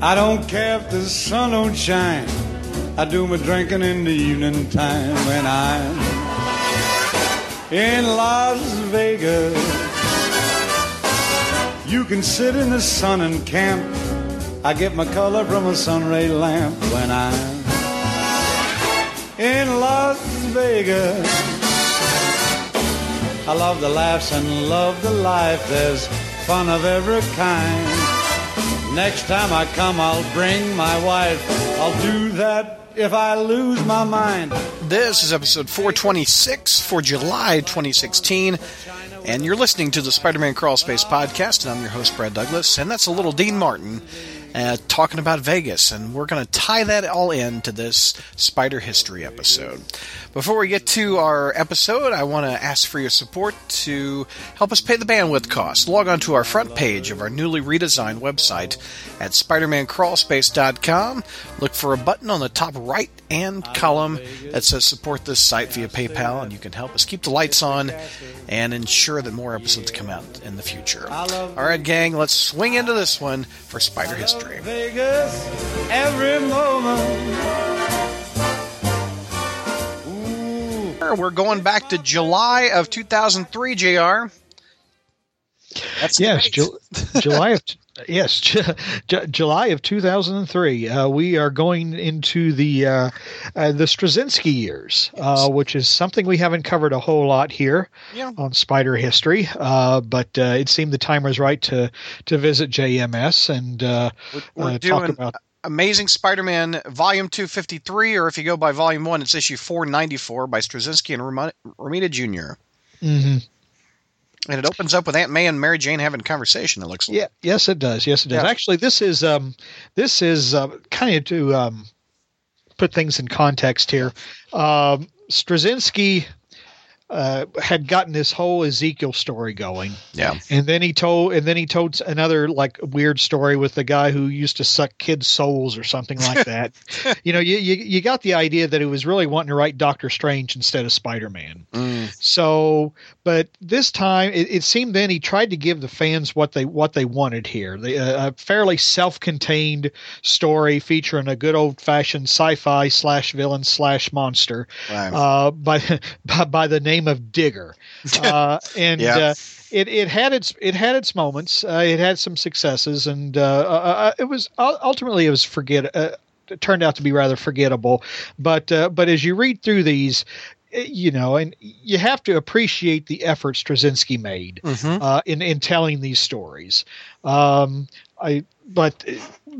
I don't care if the sun don't shine. I do my drinking in the evening time when I'm in Las Vegas. You can sit in the sun and camp. I get my color from a sunray lamp when I'm in Las Vegas. I love the laughs and love the life. There's fun of every kind. Next time I come, I'll bring my wife. I'll do that if I lose my mind. This is episode 426 for July 2016, and you're listening to the Spider Man Crawl Space podcast, and I'm your host, Brad Douglas, and that's a little Dean Martin uh, talking about Vegas, and we're going to tie that all in to this Spider History episode. Before we get to our episode, I want to ask for your support to help us pay the bandwidth costs. Log on to our front page of our newly redesigned website at SpidermanCrawlspace.com. Look for a button on the top right hand column that says support this site via PayPal, and you can help us keep the lights on and ensure that more episodes come out in the future. All right, gang, let's swing into this one for Spider History. Vegas every moment. We're going back to July of 2003, JR. That's yes. Ju- July of yes, Ju- Ju- July of 2003. Uh, we are going into the uh, uh, the Straczynski years, uh, which is something we haven't covered a whole lot here Yeah. on Spider History. Uh, but uh, it seemed the time was right to to visit JMS and uh, We're, we're uh, talk doing about. Amazing Spider-Man Volume 253, or if you go by Volume 1, it's issue 494 by Straczynski and Romita Jr. Mhm. And it opens up with Aunt May and Mary Jane having a conversation, it looks like. Yeah, yes, it does. Yes, it does. Yeah. Actually, this is um, this is uh, kind of to um, put things in context here. Um, Straczynski uh, had gotten this whole Ezekiel story going, Yeah. and then he told, and then he told another like weird story with the guy who used to suck kids' souls or something like that. you know, you, you you got the idea that he was really wanting to write Doctor Strange instead of Spider Man. Mm. So, but this time it, it seemed then he tried to give the fans what they what they wanted here. The, uh, a fairly self-contained story featuring a good old-fashioned sci-fi slash villain slash monster Right. uh, by, by by the name of Digger, uh, and. Yeah. Uh, it, it had its it had its moments. Uh, it had some successes, and uh, it was ultimately it was forget. Uh, it turned out to be rather forgettable. But uh, but as you read through these, eh, you know, and you have to appreciate the effort Straczynski made Mhm. uh, in in telling these stories. Um, I but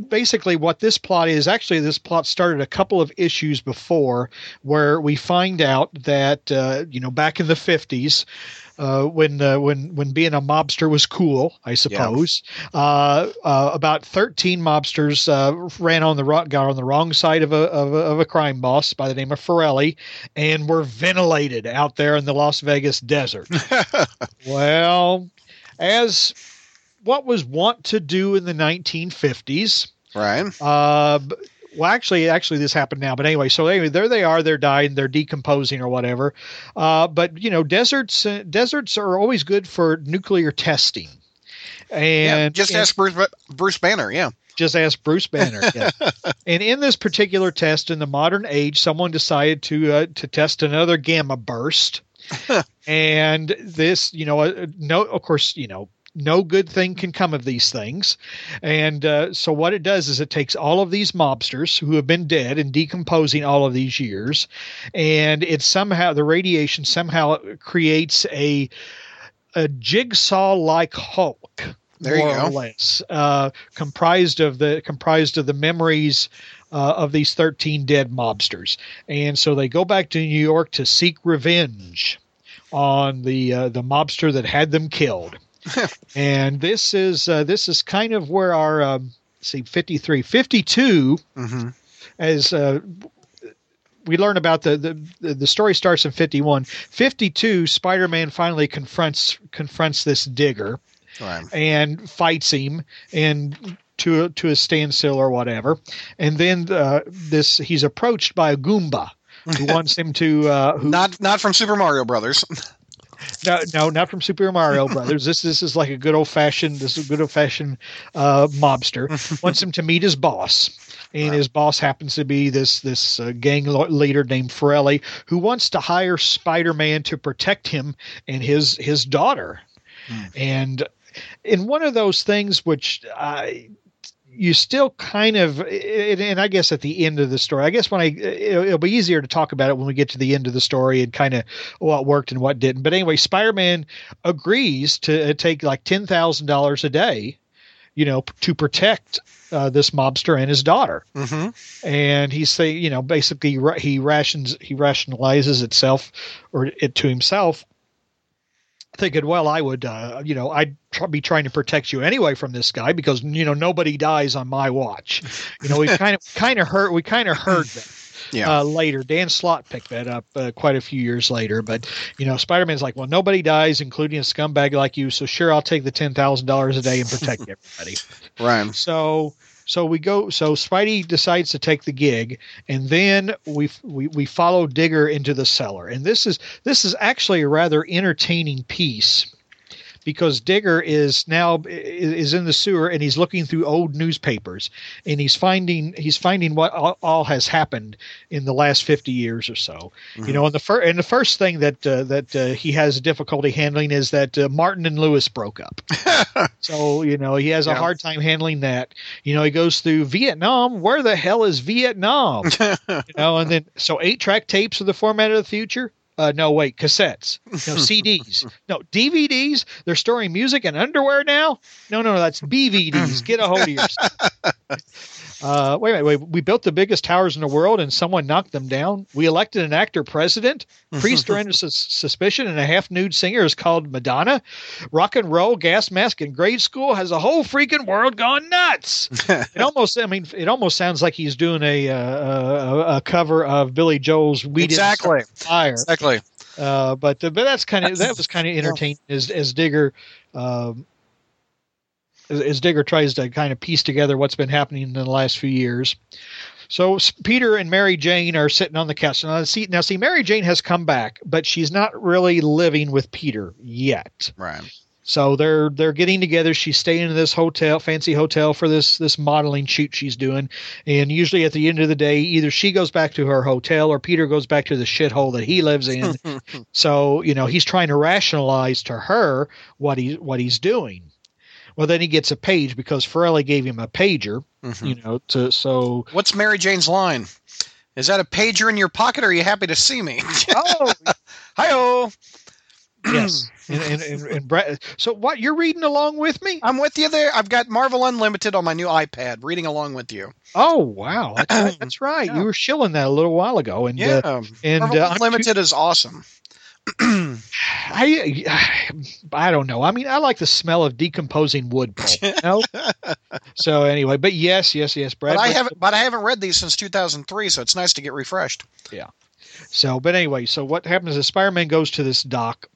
basically what this plot is actually this plot started a couple of issues before where we find out that uh, you know back in the 50s uh, when uh, when when being a mobster was cool, I suppose. Uh, uh, about thirteen mobsters uh, ran on the got on the wrong side of a, of a of a crime boss by the name of Forelli, and were ventilated out there in the Las Vegas desert. well, as what was want to do in the 1950s, Right. uh, well, actually, actually, this happened now. But anyway, so anyway, there they are. They're dying. They're decomposing or whatever. Uh, but you know, deserts uh, deserts are always good for nuclear testing. Yeah, And just and- ask Bruce, Bruce Banner, yeah. just ask Bruce Banner. yeah. and in this particular test, in the modern age, someone decided to uh, to test another gamma burst, and this, you know, uh, no, of course, you know. No good thing can come of these things. And uh, so, what it does is it takes all of these mobsters who have been dead and decomposing all of these years, and it somehow, the radiation somehow creates a, a jigsaw like Hulk There you go. or less, uh, comprised of the comprised of the memories uh, of these thirteen dead mobsters, and so they go back to New York to seek revenge on the uh, the mobster that had them killed. and this is uh, this is kind of where our um, let's see 53 52 Mm-hmm. as uh, we learn about the, the the story starts in 51 52 spider-man finally confronts confronts this digger Right. and fights him and to to a standstill or whatever and then uh, this he's approached by a goomba who wants him to uh, who Not not from Super Mario Brothers. no, no, not from Super Mario Brothers. This this is like a good old fashioned. This is a good old fashioned uh, mobster. Wants him to meet his boss, and his boss happens to be this this uh, gang lo- leader named Forelli, who wants to hire Spider Man to protect him and his his daughter. And in one of those things, which I you still kind of and i guess at the end of the story i guess when i it'll, be easier to talk about it when we get to the end of the story and kind of what worked and what didn't. But anyway spider-man agrees to uh, take like $10000 a day you know to protect uh, this mobster and his daughter. Hmm and he's saying you know basically he rations he rationalizes itself or it to himself thinking well i would uh, you know i'd tr- be trying to protect you anyway from this guy because you know nobody dies on my watch you know we kind of kind of heard we kind of heard that Yeah. uh, later. Dan Slott picked that up uh, quite a few years later. But you know, Spider Man's like, well, nobody dies, including a scumbag like you. So sure, I'll take the ten thousand dollars a day and protect everybody. right. So so we go. So Spidey decides to take the gig, and then we we we follow Digger into the cellar. And this is this is actually a rather entertaining piece because Digger is now is in the sewer and he's looking through old newspapers and he's finding he's finding what all, all has happened in the last 50 years or so. You know, and the first and the first thing that uh, that uh, he has difficulty handling is that uh, Martin and Lewis broke up. so, you know, he has a hard time handling that. You know, he goes through Vietnam, where the hell is Vietnam? you know, and then so 8-track tapes are the format of the future. Uh, no, wait, cassettes. No, CDs. No, DVDs. They're storing music and underwear now. No, no, no, that's BVDs. Get a hold of yourself. Uh, wait a minute. Wait, we built the biggest towers in the world and someone knocked them down. We elected an actor president. Priest are under sus- suspicion and a half nude singer is called Madonna. Rock and roll, gas mask in grade school has a whole freaking world gone nuts. it almost, I mean, it almost sounds like he's doing a, uh, a, a cover of Billy Joel's "We Exactly. The Fire." Exactly. Uh, but but that's kind of that was kind of entertaining as as Digger um, as, Digger tries to kind of piece together what's been happening in the last few years. So Peter and Mary Jane are sitting on the couch. Now see, now see, Mary Jane has come back, but she's not really living with Peter yet. Right. So they're they're getting together. She's staying in this hotel, fancy hotel for this this modeling shoot she's doing. And usually at the end of the day, either she goes back to her hotel or Peter goes back to the shithole that he lives in. so you know he's trying to rationalize to her what he what he's doing. Well, then he gets a page because Forelli gave him a pager. Mhm. You know, to so What's Mary Jane's line? Is that a pager in your pocket or are you happy to see me? oh Hi-oh. yes, and, and, and, and. So what you're reading along with me? I'm with you there. I've got Marvel Unlimited on my new iPad, reading along with you. Oh wow, that's right. That's right. Yeah. You were shilling that a little while ago, and Yeah. uh, and Marvel uh, I'm too- Unlimited is awesome. I I don't know. I mean, I like the smell of decomposing wood pulp. You know? so anyway, but yes, yes, yes, Brad. But I haven't but I haven't read these since 2003, so it's nice to get refreshed. Yeah. So, but anyway, so what happens is Spider-Man goes to this dock,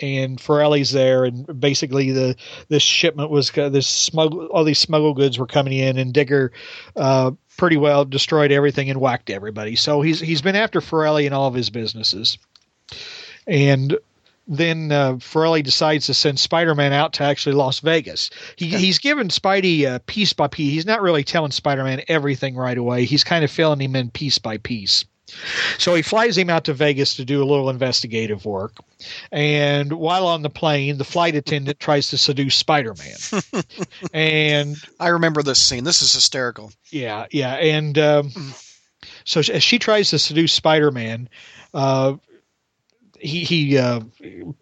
and Forelli's there, and basically the this shipment was this smuggle all these smuggle goods were coming in, and Digger uh, pretty well destroyed everything and whacked everybody. So he's he's been after Forelli and all of his businesses, and then uh, Forelli decides to send Spider-Man out to actually Las Vegas. He, he's given Spidey uh, piece by piece. He's not really telling Spider-Man everything right away. He's kind of filling him in piece by piece. So he flies him out to Vegas to do a little investigative work. And while on the plane, the flight attendant tries to seduce Spider Man. and I remember this scene. This is hysterical. yeah, yeah. And um, so as she tries to seduce Spider Man, uh, he he uh,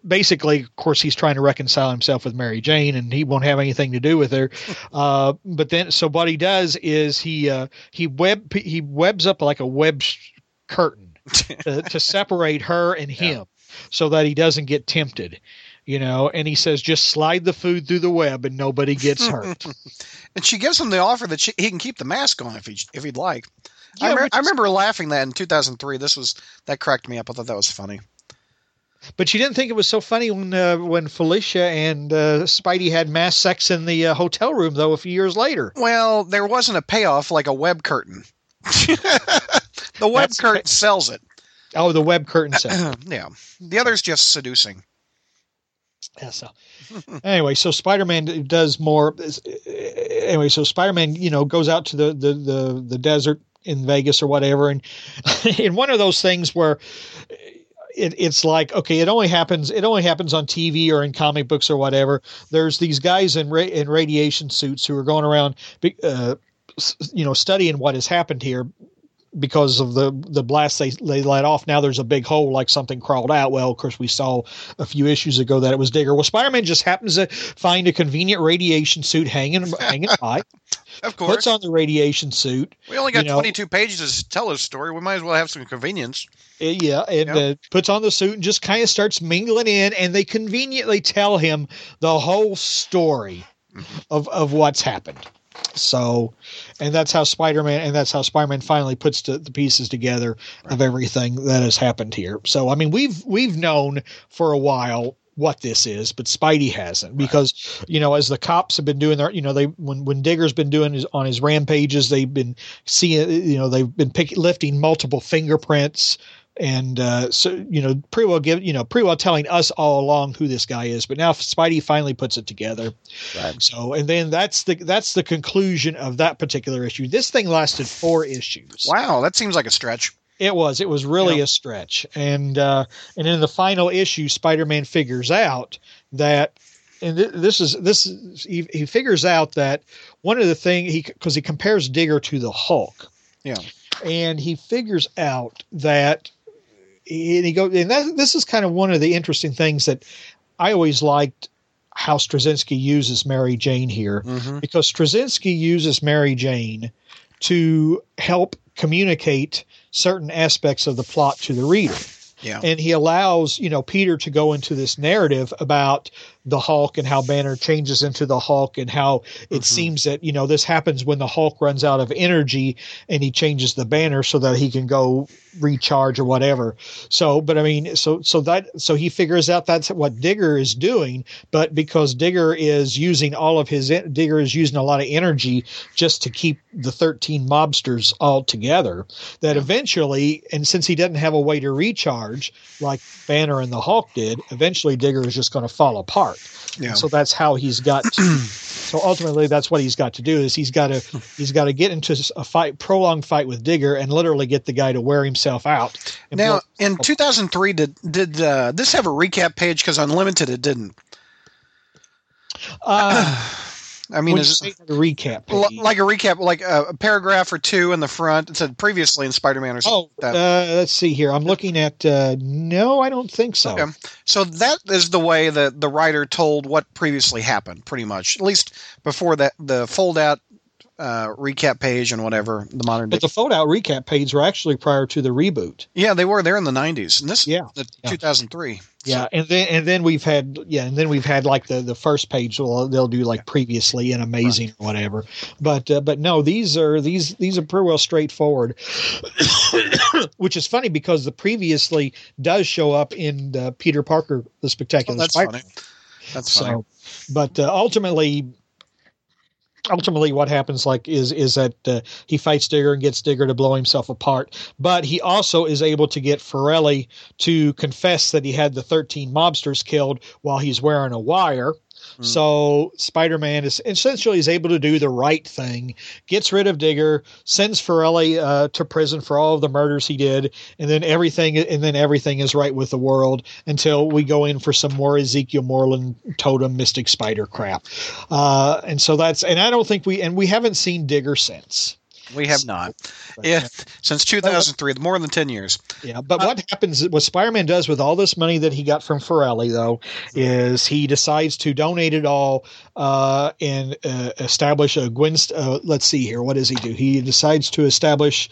basically, of course, he's trying to reconcile himself with Mary Jane, and he won't have anything to do with her. Uh, but then, so what he does is he uh, he web he webs up like a web sh- curtain to, to separate her and him, so that he doesn't get tempted. You know, and he says, just slide the food through the web and nobody gets hurt. And she gives him the offer that she, he can keep the mask on if he if he'd like. Yeah, I, remember, I remember laughing that in 2003. This was that cracked me up. I thought that was funny. But she didn't think it was so funny when uh, when Felicia and uh, Spidey had mass sex in the uh, hotel room, though, a few years later. Well, there wasn't a payoff like a web curtain. the web That's- curtain sells it. Oh, the web curtain sex. yeah. The other's just seducing. Yeah, so anyway, so Spider-Man does more. Anyway, so Spider-Man, you know, goes out to the the the, the desert in Vegas or whatever, and in one of those things where it, it's like okay, it only happens it only happens on TV or in comic books or whatever. There's these guys in ra- in radiation suits who are going around, uh, you know, studying what has happened here because of the the blast they they let off. Now there's a big hole, like something crawled out. Well, of course, we saw a few issues ago that it was Digger. Well, Spider Man just happens to find a convenient radiation suit hanging hanging by. Of course, puts on the radiation suit. We only got you know, 22 pages to tell his story. We might as well have some convenience. Uh, yeah, and uh, puts on the suit and just kind of starts mingling in, and they conveniently tell him the whole story mm-hmm. of of what's happened. So, and that's how Spider Man, and that's how Spider Man finally puts the, the pieces together right. of everything that has happened here. So, I mean, we've we've known for a while what this is, but Spidey hasn't because right. you know as the cops have been doing their you know they when when Digger's been doing his on his rampages they've been seeing you know they've been pick, lifting multiple fingerprints and uh, so you know pretty well give you know pretty well telling us all along who this guy is but now spidey finally puts it together right. so and then that's the that's the conclusion of that particular issue this thing lasted four issues wow that seems like a stretch it was it was really yeah. a stretch and uh and in the final issue spider-man figures out that and th- this is this is he, he figures out that one of the thing he because he compares digger to the hulk yeah and he figures out that and he goes, and that, this is kind of one of the interesting things that I always liked how Straczynski uses Mary Jane here mm-hmm. because Straczynski uses Mary Jane to help communicate certain aspects of the plot to the reader. Yeah. And he allows, you know, Peter to go into this narrative about the Hulk and how Banner changes into the Hulk and how it mm-hmm. seems that, you know, this happens when the Hulk runs out of energy and he changes the banner so that he can go recharge or whatever. So, but I mean, so, so that, so he figures out that's what Digger is doing, but because Digger is using all of his, Digger is using a lot of energy just to keep the 13 mobsters all together, that eventually, and since he doesn't have a way to recharge like Banner and the Hulk did, eventually Digger is just going to fall apart. Yeah. So that's how he's got. To, so ultimately, that's what he's got to do is he's got to he's got to get into a fight, prolonged fight with Digger, and literally get the guy to wear himself out. Now, in 2003, did did uh, this have a recap page? Because Unlimited, it didn't. Uh, I mean, is it a recap? Like a recap, like a, a, paragraph or two in the front. It said previously in Spider-Man or something. Oh, uh, let's see here. I'm looking at. Uh, no, I don't think so. Okay. So that is the way that the writer told what previously happened, pretty much. At least before that, the fold-out uh, recap page and whatever the modern. But the fold-out recap page were actually prior to the reboot. Yeah, they were. there in the '90s, and this, yeah, the yeah. 2003. Yeah, and then and then we've had yeah, and then we've had like the the first page. Well, they'll do like previously and amazing right. or whatever. But uh, but no, these are these these are pretty well straightforward. Which is funny because the previously does show up in uh, Peter Parker, the Spectacular oh, that's Spider. Funny. That's funny. So, but uh, ultimately, ultimately what happens like is is that uh, he fights Digger and gets Digger to blow himself apart. But he also is able to get Forelli to confess that he had the 13 mobsters killed while he's wearing a wire Mm. So Spider Man is essentially is able to do the right thing, gets rid of Digger, sends Forelli uh, to prison for all of the murders he did, and then everything and then everything is right with the world until we go in for some more Ezekiel Morlun totem mystic spider crap. Uh, and so that's and I don't think we and we haven't seen Digger since. We have not. Yeah, since 2003, more than 10 years. Yeah, but uh, what happens, what Spider Man does with all this money that he got from Forelli, though, is he decides to donate it all uh, and uh, establish a Gwen. Uh, let's see here. What does he do? He decides to establish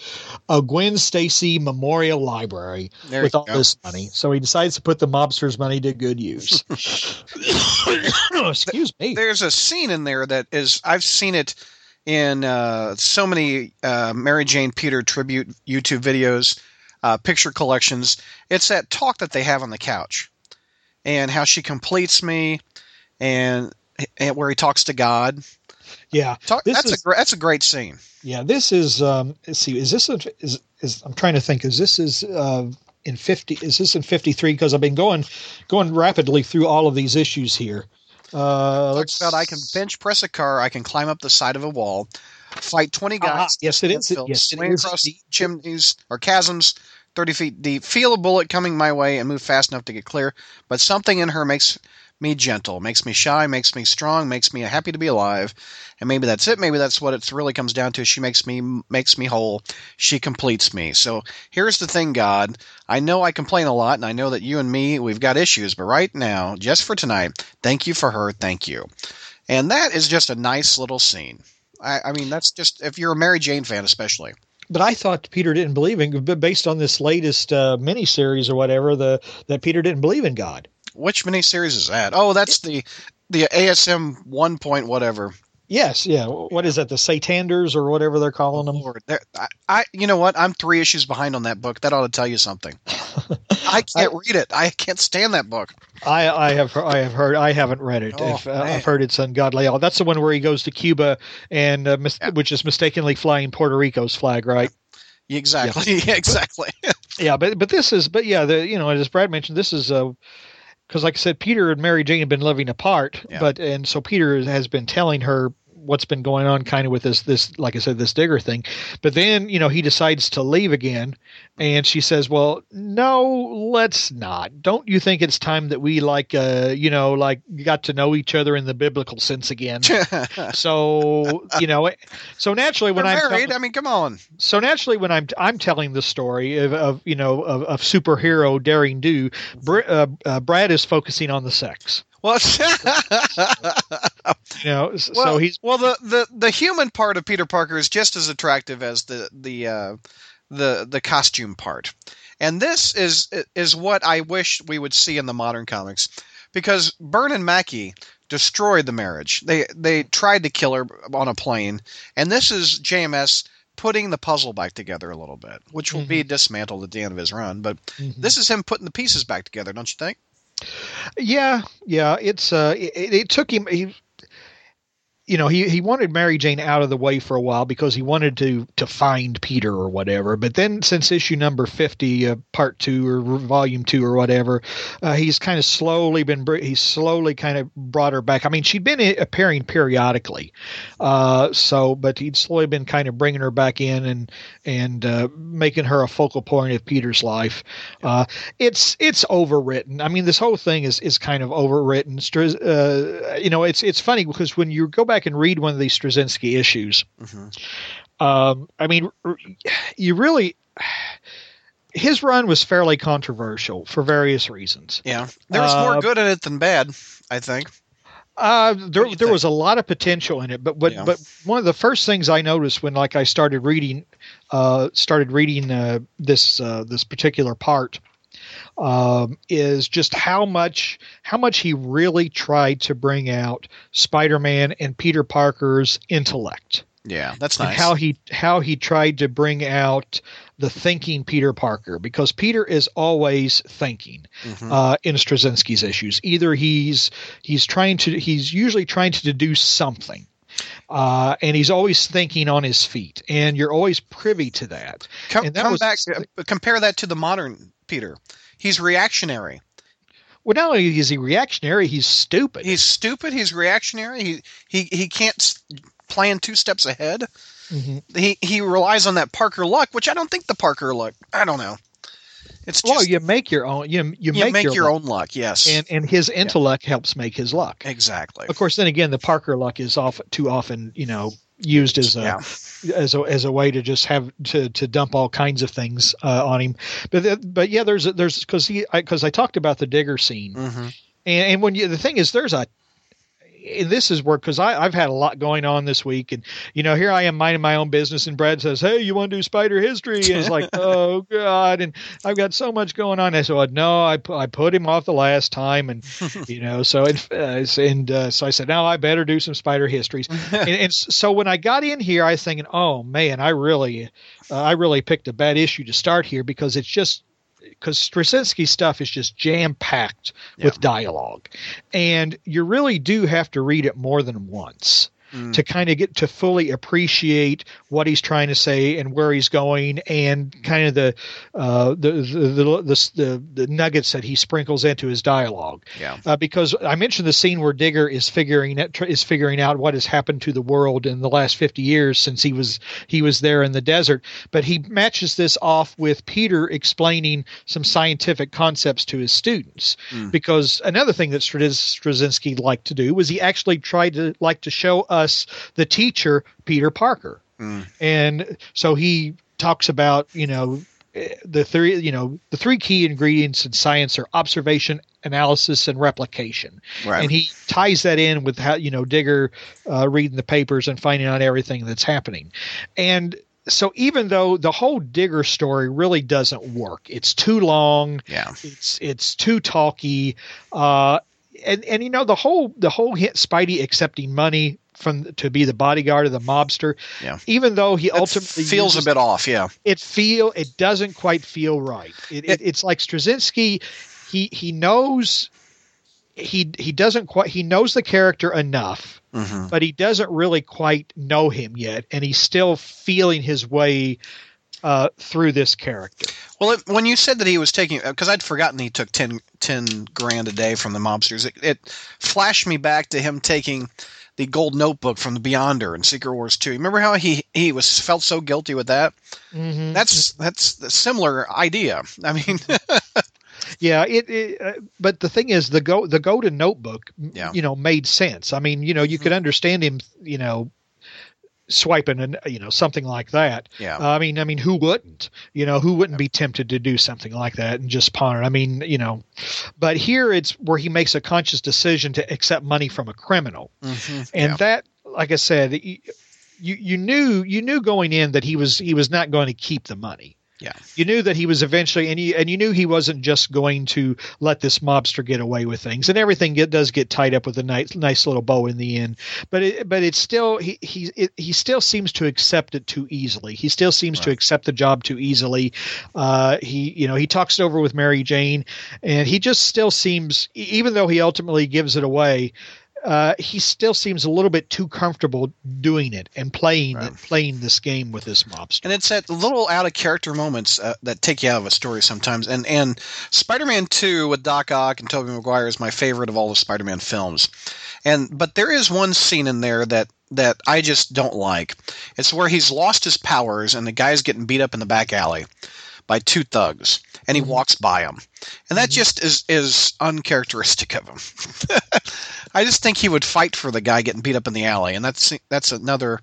a Gwen Stacy Memorial Library there with all go. this money. So he decides to put the mobsters' money to good use. Excuse me. There's a scene in there that is, I've seen it in uh, so many uh, Mary Jane Peter tribute YouTube videos, uh, picture collections. It's that talk that they have on the couch, and how she completes me, and, and where he talks to God. Yeah, talk, that's is, a that's a great scene. Yeah, this is. Um, let's see, is this a, is is I'm trying to think. Is this is uh, in 50 is this in 53 because I've been going going rapidly through all of these issues here. Uh, let's about I can bench press a car, I can climb up the side of a wall, fight 20 guys. Ah, yes, it is. Field, Yes, it swing is. across chimneys or chasms 30 feet deep, feel a bullet coming my way and move fast enough to get clear. But something in her makes me gentle, makes me shy, makes me strong, makes me happy to be alive. And maybe that's it. Maybe that's what it really comes down to. She makes me makes me whole. She completes me. So here's the thing, God. I know I complain a lot, and I know that you and me we've got issues. But right now, just for tonight, thank you for her. Thank you. And that is just a nice little scene. I, I mean, that's just if you're a Mary Jane fan, especially. But I thought Peter didn't believe in, based on this latest uh, miniseries or whatever, the that Peter didn't believe in God. Which miniseries is that? Oh, that's the the ASM one point whatever. Yes, yeah. What is that? The Satanders or whatever they're calling them. Lord, there- I, I, you know what? I'm three issues behind on that book. That ought to tell you something. I can't read it. I can't stand that book. I, I have I have heard I haven't read it. Oh, If, uh. I've heard it's ungodly. Oh, that's the one where he goes to Cuba and uh, mis- which is mistakenly flying Puerto Rico's flag, right? Exactly. Yeah. exactly. Yeah, but but this is but yeah, the you know as Brad mentioned, this is uh because like I said, Peter and Mary Jane have been living apart, Yeah. but and so Peter has been telling her what's been going on kind of with this this like I said this digger thing, but then you know he decides to leave again, and she says, "Well, no, let's not. Don't you think it's time that we like uh you know like got to know each other in the biblical sense again?" so you know, so naturally when I'm married. I mean, come on. so naturally when i'm i'm telling the story of, of you know of, of superhero daring do Br- uh, uh, brad is focusing on the sex Well, you know well, so he's well the, the the human part of Peter Parker is just as attractive as the the uh, the the costume part, and this is is what I wish we would see in the modern comics, because Byrne and Mackie destroyed the marriage. They they tried to kill her on a plane, and this is JMS putting the puzzle back together a little bit, which will be dismantled at the end of his run. But this is him putting the pieces back together, don't you think? Yeah yeah it's uh it, it took him you know, he, he wanted Mary Jane out of the way for a while because he wanted to to find Peter or whatever. But then, since issue number fifty, uh, part two or volume two or whatever, uh, he's kind of slowly been he's slowly kind of brought her back. I mean, she'd been appearing periodically, uh, so but he'd slowly been kind of bringing her back in and and uh, making her a focal point of Peter's life. Uh, it's it's overwritten. I mean, this whole thing is is kind of overwritten. Uh, you know, it's it's funny because when you go back and read one of these Straczynski issues, um, I mean, r- you really. His run was fairly controversial for various reasons. Yeah, there was more Uh, good in it than bad. I think. Uh, there there think? was a lot of potential in it, but but Yeah. but one of the first things I noticed when like I started reading, uh, started reading uh, this uh, this particular part, um, is just how much how much he really tried to bring out Spider-Man and Peter Parker's intellect Yeah, that's and nice. how he how he tried to bring out the thinking Peter Parker because Peter is always thinking Mhm. uh, in Straczynski's issues. Either he's he's trying to he's usually trying to do something. Uh, and he's always thinking on his feet, and you're always privy to that. come and that come was- back. uh, compare that to the modern Peter. He's reactionary. Well, not only is he reactionary, he's stupid. He's stupid. He's reactionary. He he he can't plan two steps ahead. Mhm. He he relies on that Parker luck, which I don't think the Parker luck. I don't know. It's just Well, you make your own. You you, you make, your, luck. own luck. Yes, and and his intellect helps make his luck. exactly. Of course, then again, the Parker luck is off too often, you know, used as a Yeah. As a as a way to just have to to dump all kinds of things uh, on him. But but yeah, there's there's because he because I, talked about the digger scene, hmm and, and when you the thing is, there's a this is where because I've had a lot going on this week, and you know here I am minding my own business, and Brad says, "Hey, you want to do Spider History?" And it's like, "Oh God!" And I've got so much going on. I said, "No, I I put him off the last time," and you know, so it, uh, and uh, so I said, "Now I better do some Spider Histories." and, and so when I got in here, I was thinking, "Oh man, I really, uh, I really picked a bad issue to start here because it's just." Because Straczynski stuff is just jam packed with dialogue, and you really do have to read it more than once mm. to kind of get to fully appreciate what he's trying to say and where he's going, and kind of the uh, the, the, the, the the nuggets that he sprinkles into his dialogue. Yeah. Uh, because I mentioned the scene where Digger is figuring is figuring out what has happened to the world in the last fifty years since he was he was there in the desert, but he matches this off with Peter explaining some scientific concepts to his students. Mm. Because another thing that Straczynski liked to do was he actually tried to like to show us the teacher Peter Parker, mm. and so he talks about you know the three you know the three key ingredients in science are observation analysis and replication right. and he ties that in with how you know digger uh, reading the papers and finding out everything that's happening and so even though the whole digger story really doesn't work it's too long yeah it's it's too talky uh and and you know the whole the whole hit spidey accepting money from to be the bodyguard of the mobster. Yeah. Even though he it ultimately feels uses, a bit off. Yeah. It feel it doesn't quite feel right. It, it, it's like Straczynski. He he knows he he doesn't quite he knows the character enough, mm-hmm. but he doesn't really quite know him yet, and he's still feeling his way uh, through this character. Well, it, when you said that he was taking, because I'd forgotten he took 10, 10 grand a day from the mobsters, it, it, flashed me back to him taking the gold notebook from the Beyonder and Secret Wars 2. Remember how he he was felt so guilty with that? Mm-hmm. That's that's a similar idea. I mean, yeah. It, it uh, but the thing is, the go the golden notebook, yeah. you know, made sense. I mean, you know, you mm-hmm. could understand him, you know, swiping and you know something like that. Yeah. Uh, I mean, I mean, who wouldn't? You know, who wouldn't be tempted to do something like that and just pawn it? I mean, you know, but here it's where he makes a conscious decision to accept money from a criminal, mm-hmm. and yeah. that, like I said, you you knew you knew going in that he was he was not going to keep the money. Yeah. You knew that he was eventually, and you, and you knew he wasn't just going to let this mobster get away with things. And everything get, does get tied up with a nice, nice little bow in the end. But it, but it's still he he it, he still seems to accept it too easily. He still seems right. to accept the job too easily. Uh, he you know he talks it over with Mary Jane, and he just still seems, even though he ultimately gives it away uh, he still seems a little bit too comfortable doing it and playing right. playing this game with this mobster. And it's at little out of character moments uh, that take you out of a story sometimes. And and Spider-Man Two with Doc Ock and Tobey Maguire is my favorite of all the Spider-Man films. And but there is one scene in there that that I just don't like. It's where he's lost his powers and the guy's getting beat up in the back alley by two thugs and he mm-hmm. walks by them, And that mm-hmm. just is is uncharacteristic of him. I just think he would fight for the guy getting beat up in the alley, and that's that's another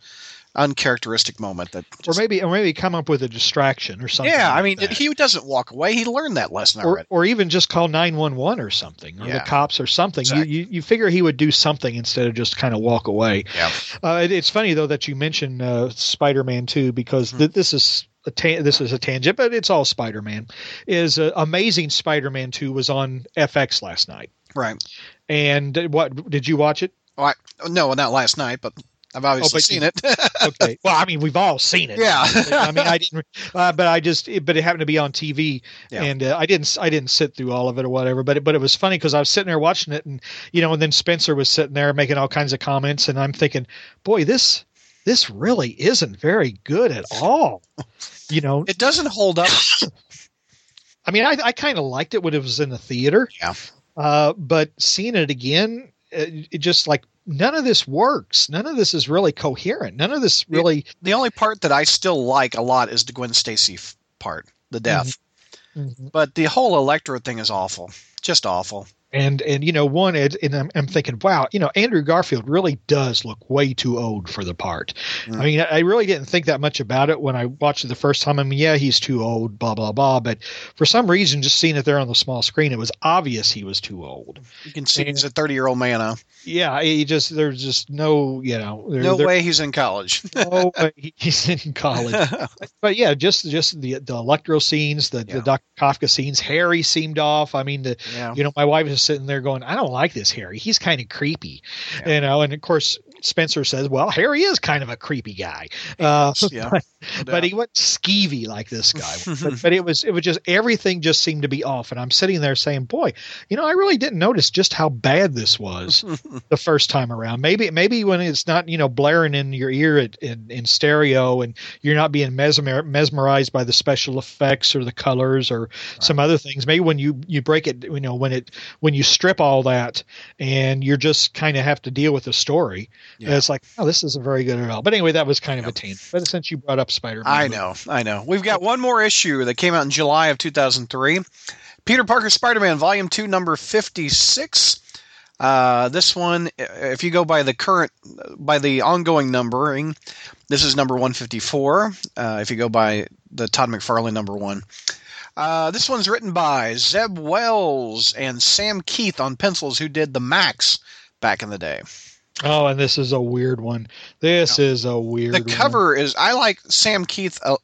uncharacteristic moment that just, or maybe or maybe come up with a distraction or something yeah like i mean that. he doesn't walk away he learned that lesson or, already. or even just call 911 or something or yeah. the cops or something exactly. you, you, you figure he would do something instead of just kind of walk away yeah uh, it, it's funny though that you mentioned uh, spider-man 2 because mm-hmm. th- this is ta- this is a tangent, but it's all Spider Man. Is uh, Amazing Spider Man Two was on FX last night, right? And what did you watch it? Oh, I, no, not last night, but I've obviously oh, seen you, it. okay. Well, I mean, we've all seen it. Yeah. I mean, I didn't, uh, but I just, but it happened to be on TV, yeah. and uh, I didn't, I didn't sit through all of it or whatever. But it, but it was funny because I was sitting there watching it, and you know, and then Spencer was sitting there making all kinds of comments, and I'm thinking, boy, this, this really isn't very good at all. You know, it doesn't hold up. I mean, I, I kind of liked it when it was in the theater. Yeah. Uh, but seeing it again, it, it, just like none of this works. None of this is really coherent. None of this really. The, the only part that I still like a lot is the Gwen Stacy part, the death. Mm-hmm. Mm-hmm. But the whole Electro thing is awful. Just awful and and you know one and I'm, I'm, thinking wow you know andrew garfield really does look way too old for the part mm. i mean i really didn't think that much about it when i watched it the first time i mean yeah he's too old blah blah blah but for some reason just seeing it there on the small screen it was obvious he was too old you can see and, he's a 30 year old man huh? yeah he just there's just no you know there, no there, way he's in college no way he's in college but yeah just just the the electro scenes the, yeah. the dr kafka scenes harry seemed off i mean the yeah. you know my wife is sitting there going, I don't like this Harry. He's kind of creepy, yeah. you know. And of course, Spencer says, "Well, Harry is kind of a creepy guy." Uh, yeah, but, no but he wasn't skeevy like this guy. but, but it was it was just everything just seemed to be off, and I'm sitting there saying, "Boy, you know, I really didn't notice just how bad this was the first time around. Maybe maybe when it's not you know blaring in your ear at, in in stereo, and you're not being mesmer, mesmerized by the special effects or the colors or some other things. Maybe when you you break it, you know, when it when you strip all that and you're just kind of have to deal with the story." Yeah. It's like, oh, this isn't very good at all. But anyway, that was kind of a tangent. But since you brought up Spider-Man, I know, I know. We've got one more issue that came out in July of 2003. Peter Parker Spider-Man Volume 2 number 56. Uh, this one if you go by the current by the ongoing numbering, this is number 154. Uh, if you go by the Todd McFarlane number 1. Uh, this one's written by Zeb Wells and Sam Kieth on pencils who did the Maxx back in the day. Oh, and this is a weird one. This is a weird. The one. cover is I like Sam Kieth a,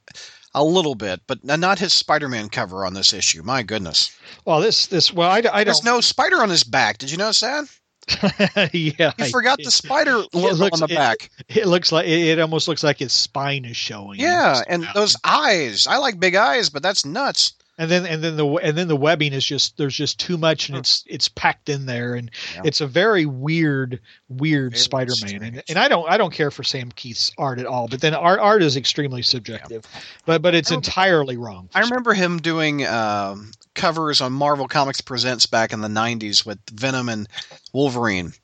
a little bit, but not his Spider-Man cover on this issue. My goodness, Well, this this well, I, I there's don't. no spider on his back. Did you notice that? yeah, You I- forgot the spider logo looks- on the it- back. It looks like it, it almost looks like his spine is showing. yeah, and those eyes. I like big eyes, but that's nuts. And then and then the and then the webbing is just there's just too much and it's it's packed in there and Yeah. it's a very weird weird Very Spider-Man and, strange. and I don't I don't care for Sam Kieth's art at all but then art art is extremely subjective but but it's entirely wrong. I remember him doing um, covers on Marvel Comics Presents back in the '90s with Venom and Wolverine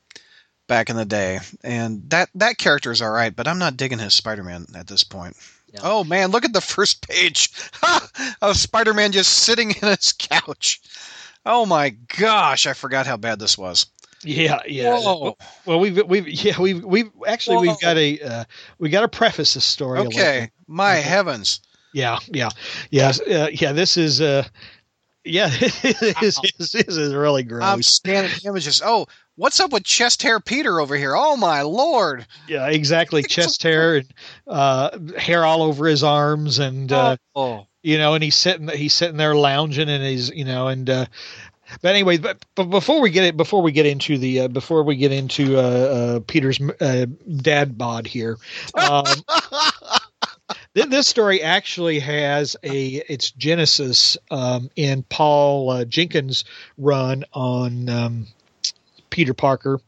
back in the day, and that that character is all right, but I'm not digging his Spider-Man at this point. Yeah. Oh man, look at the first page of Spider-Man just sitting in his couch. Oh my gosh, I forgot how bad this was. Yeah, yeah. Whoa. Well, we've we've yeah we've we've actually Whoa. we've got a uh, we got to preface this story. Okay, my heavens. Yeah, yeah, yes, uh, yeah. This is uh, yeah, this is this is really I'm gross. scanning images. Oh, what's up with chest hair Peter over here? Oh my lord. yeah, exactly. Chest hair and uh, hair all over his arms, and uh, oh. you know, and he's sitting he's sitting there lounging, and he's you know, and uh, but anyway, but, but before we get it, before we get into the uh, before we get into uh, uh, Peter's uh, dad bod here. Um, this story actually has a its genesis um, in Paul uh, Jenkins' run on um, Peter Parker.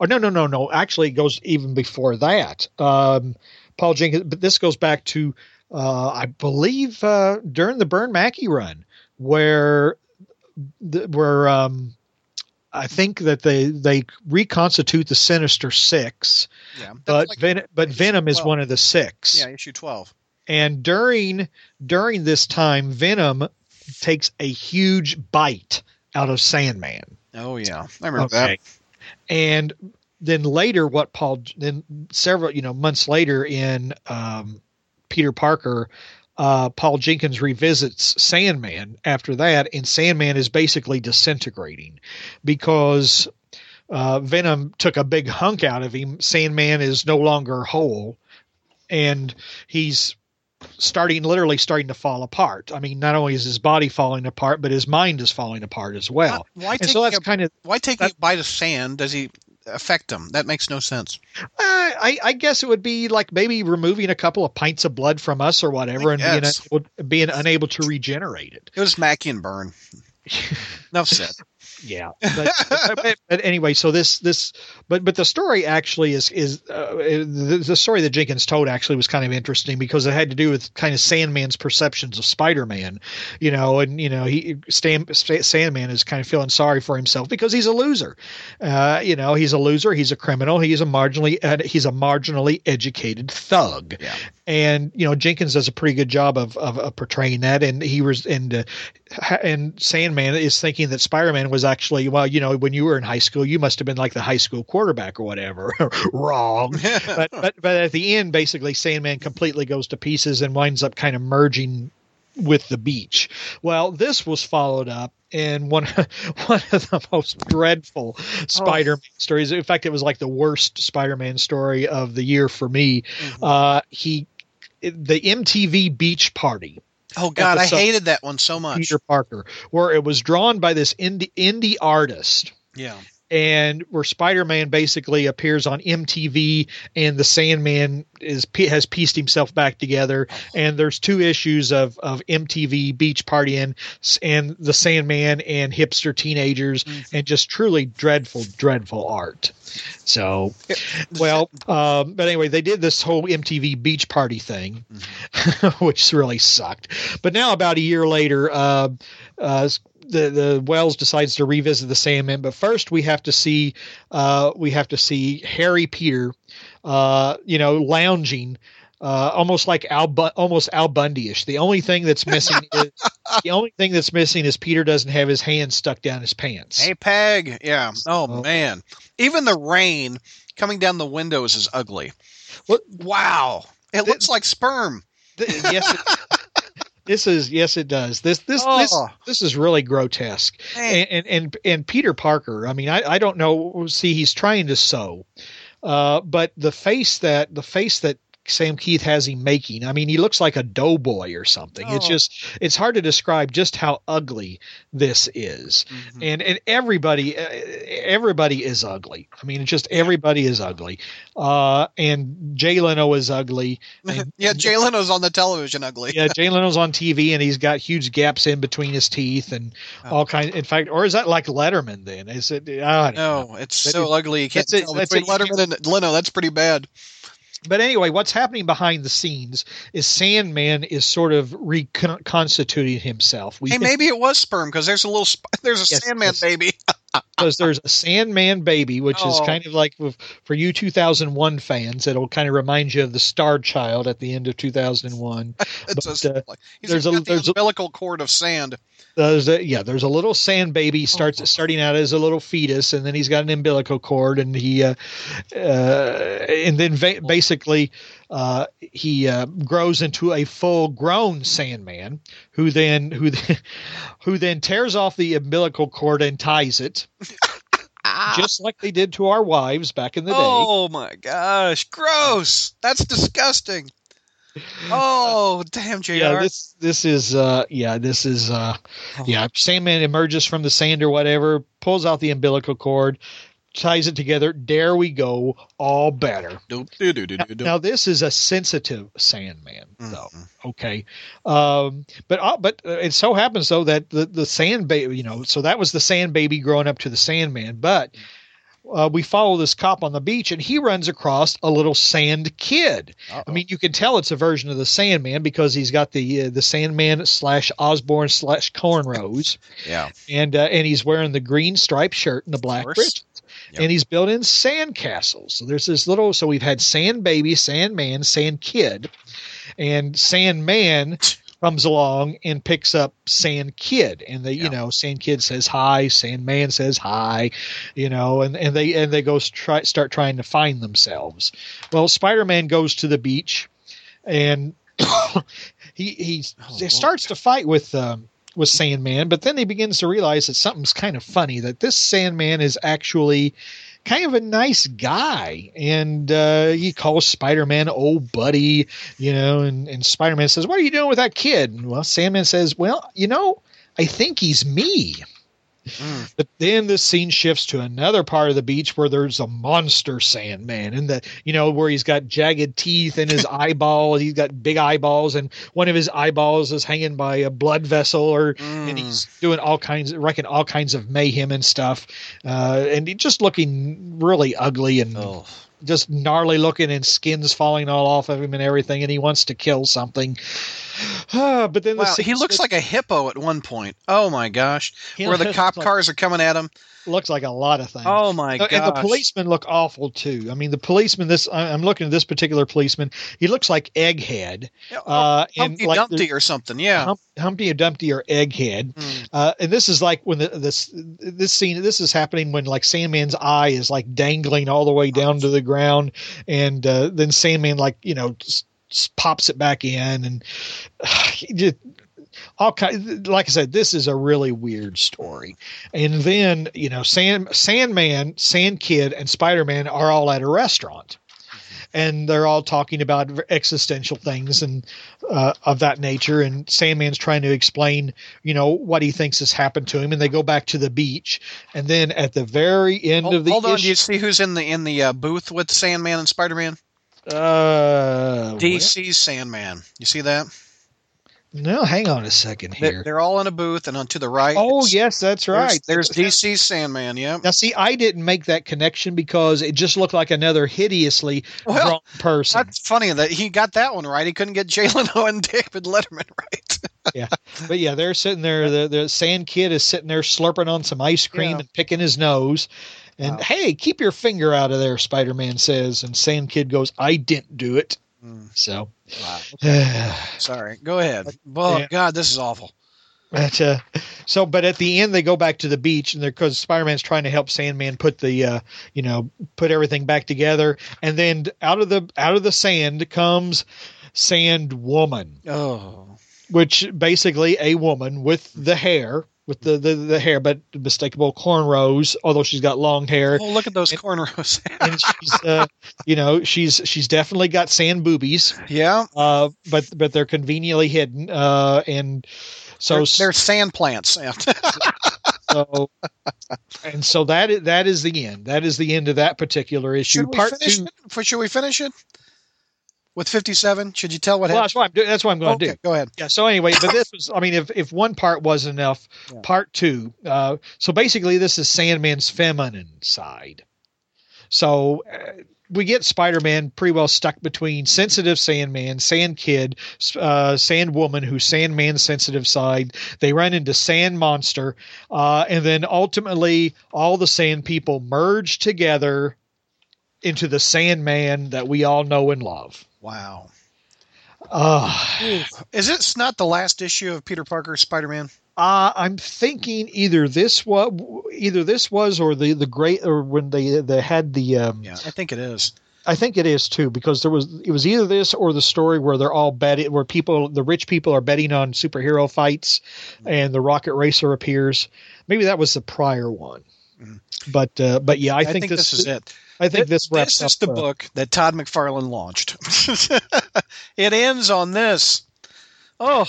Or no, no, no, no. Actually, it goes even before that. Um, Paul Jenkins, but this goes back to uh, I believe uh, during the Byrne Mackie run, where the, where um, I think that they they reconstitute the Sinister Six, Yeah. but like- Ven- but Venom is one of the six yeah, issue 12. and during during this time venom takes a huge bite out of sandman Oh yeah. I remember that. and then later what paul then several you know months later in um, peter parker uh, paul jenkins revisits sandman after that and sandman is basically disintegrating because uh, venom took a big hunk out of him sandman is no longer whole and he's starting literally starting to fall apart. I mean, not only is his body falling apart, but his mind is falling apart as well. Why And take so that's a, kind of why taking that- a bite of sand does he affect him? That makes no sense. uh, I, I guess it would be like maybe removing a couple of pints of blood from us or whatever, and being unable, being unable to regenerate it. It was Mackie and Byrne. Enough said. Yeah, but, but, but anyway, so this this but but the story actually is is uh, the, the story that Jenkins told actually was kind of interesting because it had to do with kind of Sandman's perceptions of Spider-Man, you know, and you know he Stan, Sandman is kind of feeling sorry for himself because he's a loser, uh, you know, he's a loser, he's a criminal, he's a marginally he's a marginally educated thug, Yeah. And you know Jenkins does a pretty good job of of, of portraying that, and he was and uh, and Sandman is thinking that Spider-Man was actually well, you know, when you were in high school, you must have been like the high school quarterback or whatever. Wrong, but but but at the end, basically, Sandman completely goes to pieces and winds up kind of merging with the beach. Well, this was followed up in one one of the most dreadful Spider-Man stories. In fact, it was like the worst Spider-Man story of the year for me. Uh, he the MTV Beach Party. Oh God, I hated that one so much. Peter Parker, where it was drawn by this indie indie artist, Yeah. And where Spider-Man basically appears on MTV, and the Sandman is has pieced himself back together. And there's two issues of of MTV beach partying and the Sandman and hipster teenagers, mm-hmm. and just truly dreadful, dreadful art. So, well, um, but anyway, they did this whole MTV beach party thing, mm-hmm. which really sucked. But now, about a year later, uh, uh, the the Wells decides to revisit the Sandman, but first we have to see uh, we have to see hairy Peter, uh, you know, lounging. Uh, almost like Al, Bu- almost Al Bundy-ish. The only thing that's missing is the only thing that's missing is Peter doesn't have his hand stuck down his pants. Hey, Peg. Yeah. Oh, oh. man. Even the rain coming down the windows is ugly. What? Wow. It looks like sperm. yes. This is yes, it does. This this oh. this this is really grotesque. And, and, and and Peter Parker. I mean, I I don't know. See, he's trying to sew, uh, but the face that the face that Sam Kieth has him making. I mean, he looks like a doughboy or something. Oh. It's just it's hard to describe just how ugly this is. Mm-hmm. And and everybody uh, everybody is ugly. I mean, just everybody is ugly. Uh, and Jay Leno is ugly. And, yeah, Jay Leno's on the television ugly. yeah, Jay Leno's on TV and he's got huge gaps in between his teeth and oh. all kinds. In fact, or is that like Letterman? Then is it? no, know. it's so ugly. You can't tell between Letterman and Leno. That's pretty bad but anyway, what's happening behind the scenes is Sandman is sort of reconstituting himself. We, hey, maybe it was sperm because there's a little sp- there's a yes, Sandman yes. baby. Because there's a Sandman baby, which oh. is kind of like for you 2001 fans, it'll kind of remind you of the Star Child at the end of 2001. but, a, uh, there's a there's umbilical cord of sand. There's a, yeah, there's a little sand baby starts oh. starting out as a little fetus, and then he's got an umbilical cord, and he, uh, uh, and then va- basically uh, he uh, grows into a full grown Sandman, who then who then, who then tears off the umbilical cord and ties it. just like they did to our wives back in the day. Oh my gosh, gross! That's disgusting. Oh damn, Jr. Yeah, this this is uh yeah this is uh oh. yeah Sandman emerges from the sand or whatever, pulls out the umbilical cord, ties it together. There we go, all better. Now, now, this is a sensitive Sandman, mm-hmm. though. Okay, um, but uh, but it so happens though that the the sand baby, you know, so that was the sand baby growing up to the Sandman, but. Uh, we follow this cop on the beach and he runs across a little sand kid. Uh-oh. I mean, you can tell it's a version of the Sandman because he's got the uh, the Sandman slash Osborne slash cornrows. yeah, and uh, and he's wearing the green striped shirt and the black breeches yep. and he's building sand castles. So there's this little. So we've had Sand Baby, Sand Man, Sand Kid, and Sand Man comes along and picks up Sand Kid, and they, you know, Sand Kid says hi, Sand Man says hi, you know, and, and they and they go try start trying to find themselves. Well, Spider Man goes to the beach, and he he oh, starts to fight with um, with Sandman, but then he begins to realize that something's kind of funny that this Sandman is actually kind of a nice guy. And uh, he calls spider-man old buddy you know and, and spider-man says what are you doing with that kid? And well sandman says well you know i think he's me Mm. But then the scene shifts to another part of the beach where there's a monster Sandman, and the you know where he's got jagged teeth in his eyeball. He's got big eyeballs, and one of his eyeballs is hanging by a blood vessel, or mm. and he's doing all kinds, of wrecking all kinds of mayhem and stuff, uh, and he just looking really ugly and. Oh just gnarly looking and skins falling all off of him and everything, and he wants to kill something. but then wow, he looks like a hippo at one point. Oh my gosh, where the cop like, cars are coming at him. Looks like a lot of things. Oh my god! And the policemen look awful too. I mean, the policeman. This I'm looking at this particular policeman. He looks like Egghead, uh, Humpty like Dumpty or something. Yeah, Hum, Humpty or Dumpty or Egghead. Mm. Uh, and this is like when the, this this scene. This is happening when like Sandman's eye is like dangling all the way down to the ground, and uh, then Sandman like you know pops it back in and just, all kind like I said, this is a really weird story. And then, you know, Sand Sandman, Sand Kid, and Spider Man are all at a restaurant. and they're all talking about existential things and uh, of that nature. And Sandman's trying to explain, you know, what he thinks has happened to him. And they go back to the beach, and then at the very end Hold, of the hold on, do you see who's in the in the uh, booth with Sandman and Spider Man? Uh, DC's Sandman. You see that? no, hang on a second here. They're all in a booth, and on to the right. Oh yes, that's right. There's, there's DC's Sandman. Yeah. Now, see, I didn't make that connection because it just looked like another hideously Well, person. That's funny that he got that one right. He couldn't get Jay Leno and David Letterman right. Yeah, but yeah, they're sitting there. The, the Sand Kid is sitting there slurping on some ice cream Yeah. and picking his nose. And Wow. hey, keep your finger out of there, Spider Man says. And Sand Kid goes, I didn't do it. Mm. So, Wow. Sorry. Go ahead. Oh Yeah. God, this is awful. but, uh, so, but at the end, they go back to the beach, and they're because Spider Man's trying to help Sandman put the, uh, you know, put everything back together. And then out of the out of the sand comes Sand Woman. Oh. Which basically a woman with the hair with the, the, the hair but mistakable cornrows although she's got long hair Oh, look at those cornrows. and she's uh, you know she's she's definitely got sand boobies yeah. uh, but but they're conveniently hidden uh, and so they're, they're sand plants. So and so that is, that is the end that is the end of that particular issue should part finish two it? Should we finish it with 57? Should you tell what well, happened? that's what I'm. That's what I'm going to okay, do. go ahead. Yeah. So anyway, but this was, I mean, if, if one part wasn't enough, Yeah. part two. Uh, so basically, this is Sandman's feminine side. So uh, we get Spider-Man pretty well stuck between sensitive Sandman, Sand Kid, uh, Sand Woman, who's Sandman's sensitive side. They run into Sand Monster, uh, and then ultimately, all the Sand people merge together into the Sandman that we all know and love. Wow. Uh, Is it not the last issue of Peter Parker's Spider-Man? Uh, I'm thinking either this was either this was or the the great or when they they had the um, Yeah, I think it is. I think it is too because there was it was either this or the story where they're all betting where people the rich people are betting on superhero fights and the rocket racer appears maybe that was the prior one Mhm. but uh, but yeah I, I, think, this, is it. I think Th- this wraps this is up the uh, book that Todd McFarlane launched. it ends on this. Oh,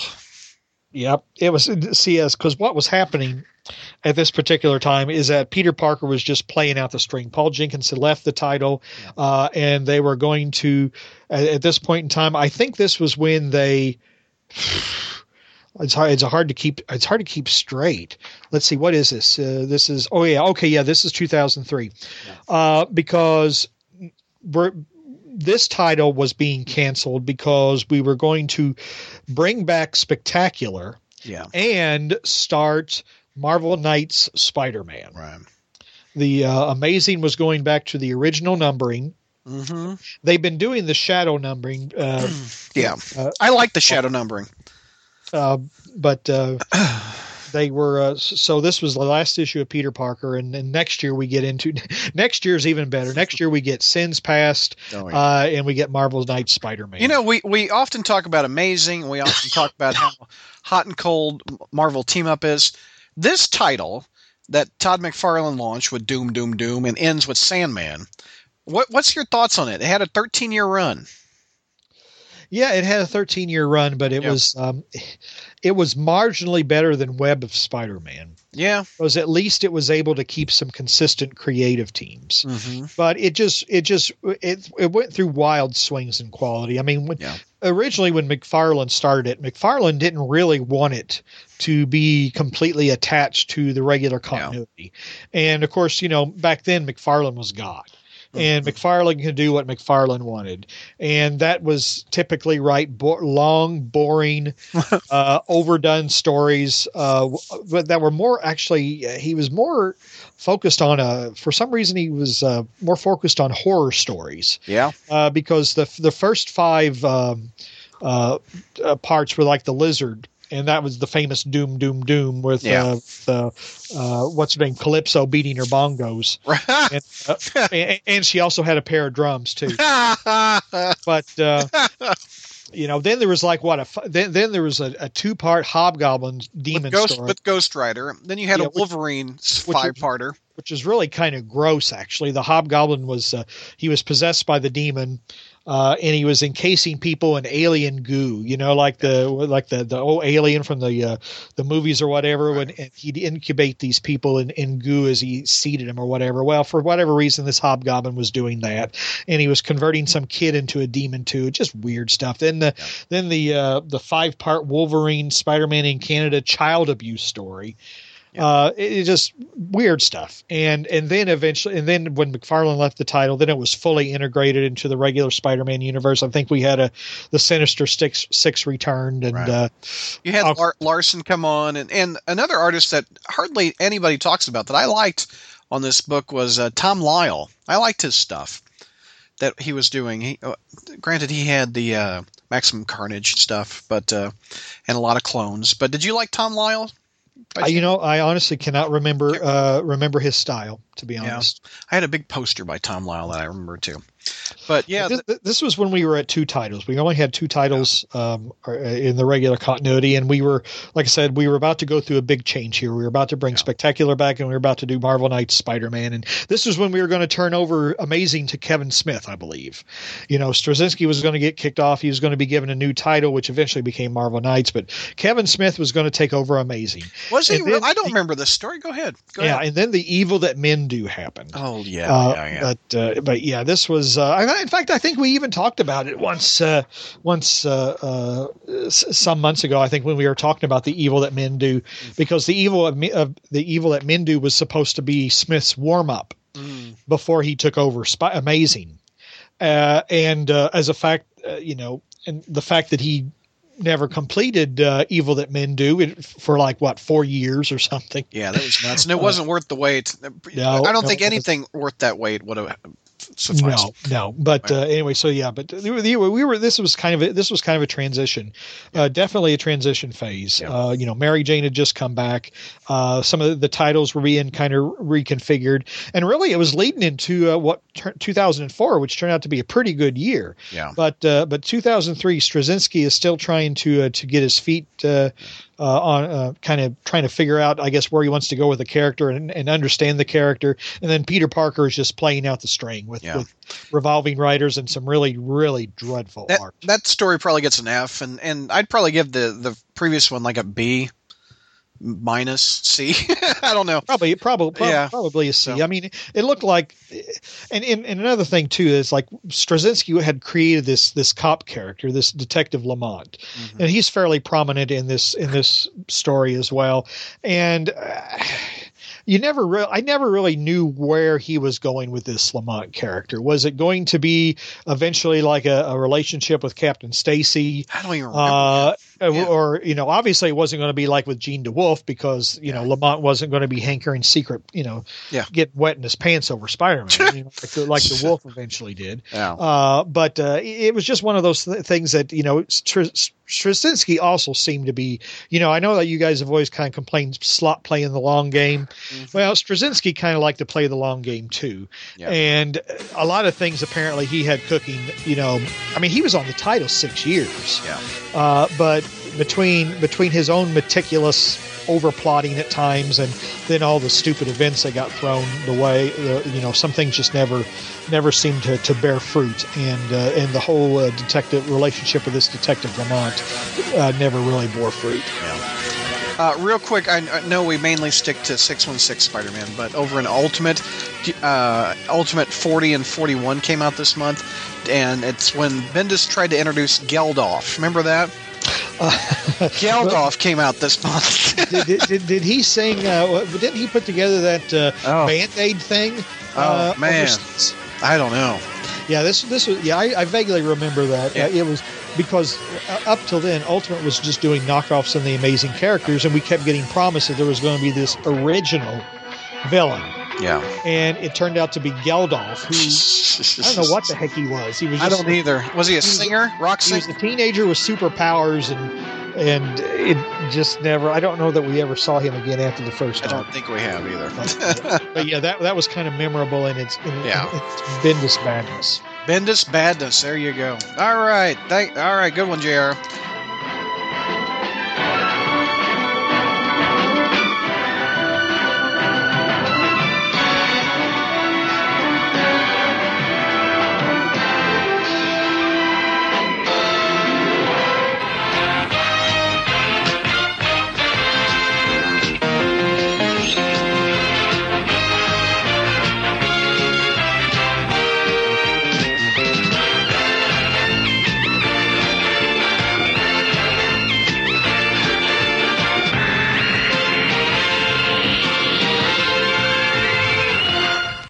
Yep, it was CS because what was happening at this particular time is that Peter Parker was just playing out the string. Paul Jenkins had left the title, uh, and they were going to. At, at this point in time, I think this was when they. It's hard. It's hard to keep. It's hard to keep straight. Let's see. What is this? Uh, this is. Oh yeah. Okay. Yeah. This is 2003. Uh, because we're this title was being canceled because we were going to bring back Spectacular yeah, and start Marvel Knights Spider Man. right. The uh, Amazing was going back to the original numbering. hmm They've been doing the shadow numbering, uh, Yeah, Uh, I like the shadow numbering. Uh, but uh, they were. Uh, so this was the last issue of Peter Parker, and, and next year we get into next year's even better. Next year we get Sins Past, Oh, uh, and we get Marvel's Knights Spider Man. You know, we, we often talk about amazing. We often talk about how hot and cold Marvel team up is. This title that Todd McFarlane launched with Doom, Doom, Doom and ends with Sandman. What what's your thoughts on it? It had a 13 year run. Yeah, it had a 13 year run, but it Yeah. was um, it was marginally better than Web of Spider Man. Yeah. Because at least it was able to keep some consistent creative teams. Mm-hmm. But it just it just it it went through wild swings in quality. I mean, when, Yeah. originally when McFarlane started it, McFarlane didn't really want it to be completely attached to the regular continuity. And of course, you know, back then McFarlane was God. And McFarlane could do what McFarlane wanted, and that was typically right bo- long, boring, uh, overdone stories. Uh, but that were more actually. He was more focused on a. For some reason, he was uh, more focused on horror stories Yeah. uh, because the the first five um, uh, uh, parts were like the lizard, and that was the famous Doom Doom Doom with Yeah. uh, the uh, what's her name Calypso beating her bongos, and, uh, and, and she also had a pair of drums too. But uh, you know, then there was like what a then then there was a, a two part Hobgoblin demon with Ghost story. with Ghost Rider. Then you had Yeah, a Wolverine five parter. which is really kind of gross actually the hobgoblin was uh, he was possessed by the demon uh, and he was encasing people in alien goo. You know, like the like the the old alien from the uh, the movies or whatever. When he'd incubate these people in, in goo as he seeded them or whatever. Well, for whatever reason, this hobgoblin was doing that, and he was converting some kid into a demon too. Just weird stuff. Then the yeah. then the uh, the five part Wolverine Spider Man in Canada child abuse story. Uh, it, just weird stuff. And and then eventually, and then when McFarlane left the title, then it was fully integrated into the regular Spider-Man universe. I think we had a the Sinister Six six returned, and right. uh, you had Lar- Larsen come on, and and another artist that hardly anybody talks about that I liked on this book was uh, Tom Lyle. I liked his stuff that he was doing. He, uh, granted, he had the uh, Maximum Carnage stuff, but uh, and a lot of clones. But did you like Tom Lyle? Uh, you know, I honestly cannot remember uh, remember his style. To be honest, yeah. I had a big poster by Tom Lyle that I remember too. But yeah, this, this, was when we were at two titles. We only had two titles um, uh, in the regular continuity, and we were, like I said, we were about to go through a big change here. We were about to bring yeah. Spectacular back, and we were about to do Marvel Knights Spider Man, and this was when we were going to turn over Amazing to Kevin Smith, I believe. You know, Straczynski was going to get kicked off. He was going to be given a new title, which eventually became Marvel Knights, but Kevin Smith was going to take over Amazing. Was he? Then, I don't remember this story. Go ahead. Go yeah, ahead. and then the evil that men do happened. Oh yeah, uh, yeah, yeah. But uh, but yeah, this was. Uh, in fact, I think we even talked about it once uh, once uh, uh, some months ago. I think when we were talking about the evil that men do, because the evil of, of the evil that men do was supposed to be Smith's warm up mm. before he took over. Spy- amazing, uh, and uh, as a fact, you know, and the fact that he never completed uh, Evil That Men Do for like what four years or something. Yeah, that was nuts, and it wasn't worth the wait. No, I don't no, think anything worth that wait would have suffice. No, no. But uh, anyway, so yeah, but we were, we were this was kind of a, this was kind of a transition, yeah. uh, definitely a transition phase. Yeah. Uh, you know, Mary Jane had just come back. Uh, some of the titles were being kind of reconfigured, and really it was leading into uh, what 2004, which turned out to be a pretty good year. Yeah. But uh, but 2003, Straczynski is still trying to to get his feet uh, on uh, kind of trying to figure out, I guess, where he wants to go with the character and, and understand the character. And then Peter Parker is just playing out the string with, yeah. with revolving writers and some really, really dreadful that, art. That story probably gets an F, and, and I'd probably give the, the previous one like a B minus C. I don't know. Probably, probably, yeah. probably a C. So. I mean, it looked like, and, and, and another thing too is like Straczynski had created this this cop character, this detective Lamont, mm-hmm. and he's fairly prominent in this in this story as well. And uh, you never really, I never really knew where he was going with this Lamont character. Was it going to be eventually like a, a relationship with Captain Stacy? I don't even remember. Uh, yeah. or you know obviously it wasn't going to be like with Jean DeWolff because you yeah. know Lamont wasn't going to be hankering secret you know yeah. get wet in his pants over Spider-Man you know, like, the, like the Wolf eventually did yeah. Uh, but uh, it was just one of those th- things that you know Straczynski also seemed to be you know I know that you guys have always kind of complained slot playing the long game mm-hmm. well Straczynski kind of liked to play the long game too yeah. and a lot of things apparently he had cooking you know I mean he was on the title six years yeah uh, but between between his own meticulous overplotting at times and then all the stupid events that got thrown the way you know some things just never never seemed to, to bear fruit and uh, and the whole uh, detective relationship with this detective Lamont uh, never really bore fruit yeah. Uh, real quick, I know we mainly stick to 616 Spider Man, but over in Ultimate, uh, Ultimate 40 and 41 came out this month, and it's when Bendis tried to introduce Geldof. Remember that? Uh, Geldof came out this month. did, did, did, he sing? Uh, didn't he put together that uh, oh. Band Aid thing? Oh uh, man, overseas? I don't know. Yeah, this this was yeah. I, I vaguely remember that. Yeah. Uh, it was because uh, up till then, Ultimate was just doing knockoffs of the amazing characters, and we kept getting promised that there was going to be this original villain. Yeah. And it turned out to be Geldof, who I don't know what the heck he was. He was. I don't either. Was he a he singer? Was, Rock singer? He was a teenager with superpowers, and and it just never. I don't know that we ever saw him again after the first. I don't think we have either. but, but, yeah, that that was kind of memorable and its in, yeah. in its Bendis madness. Bendis badness. There you go. All right. Thank, all right. Good one, Jr.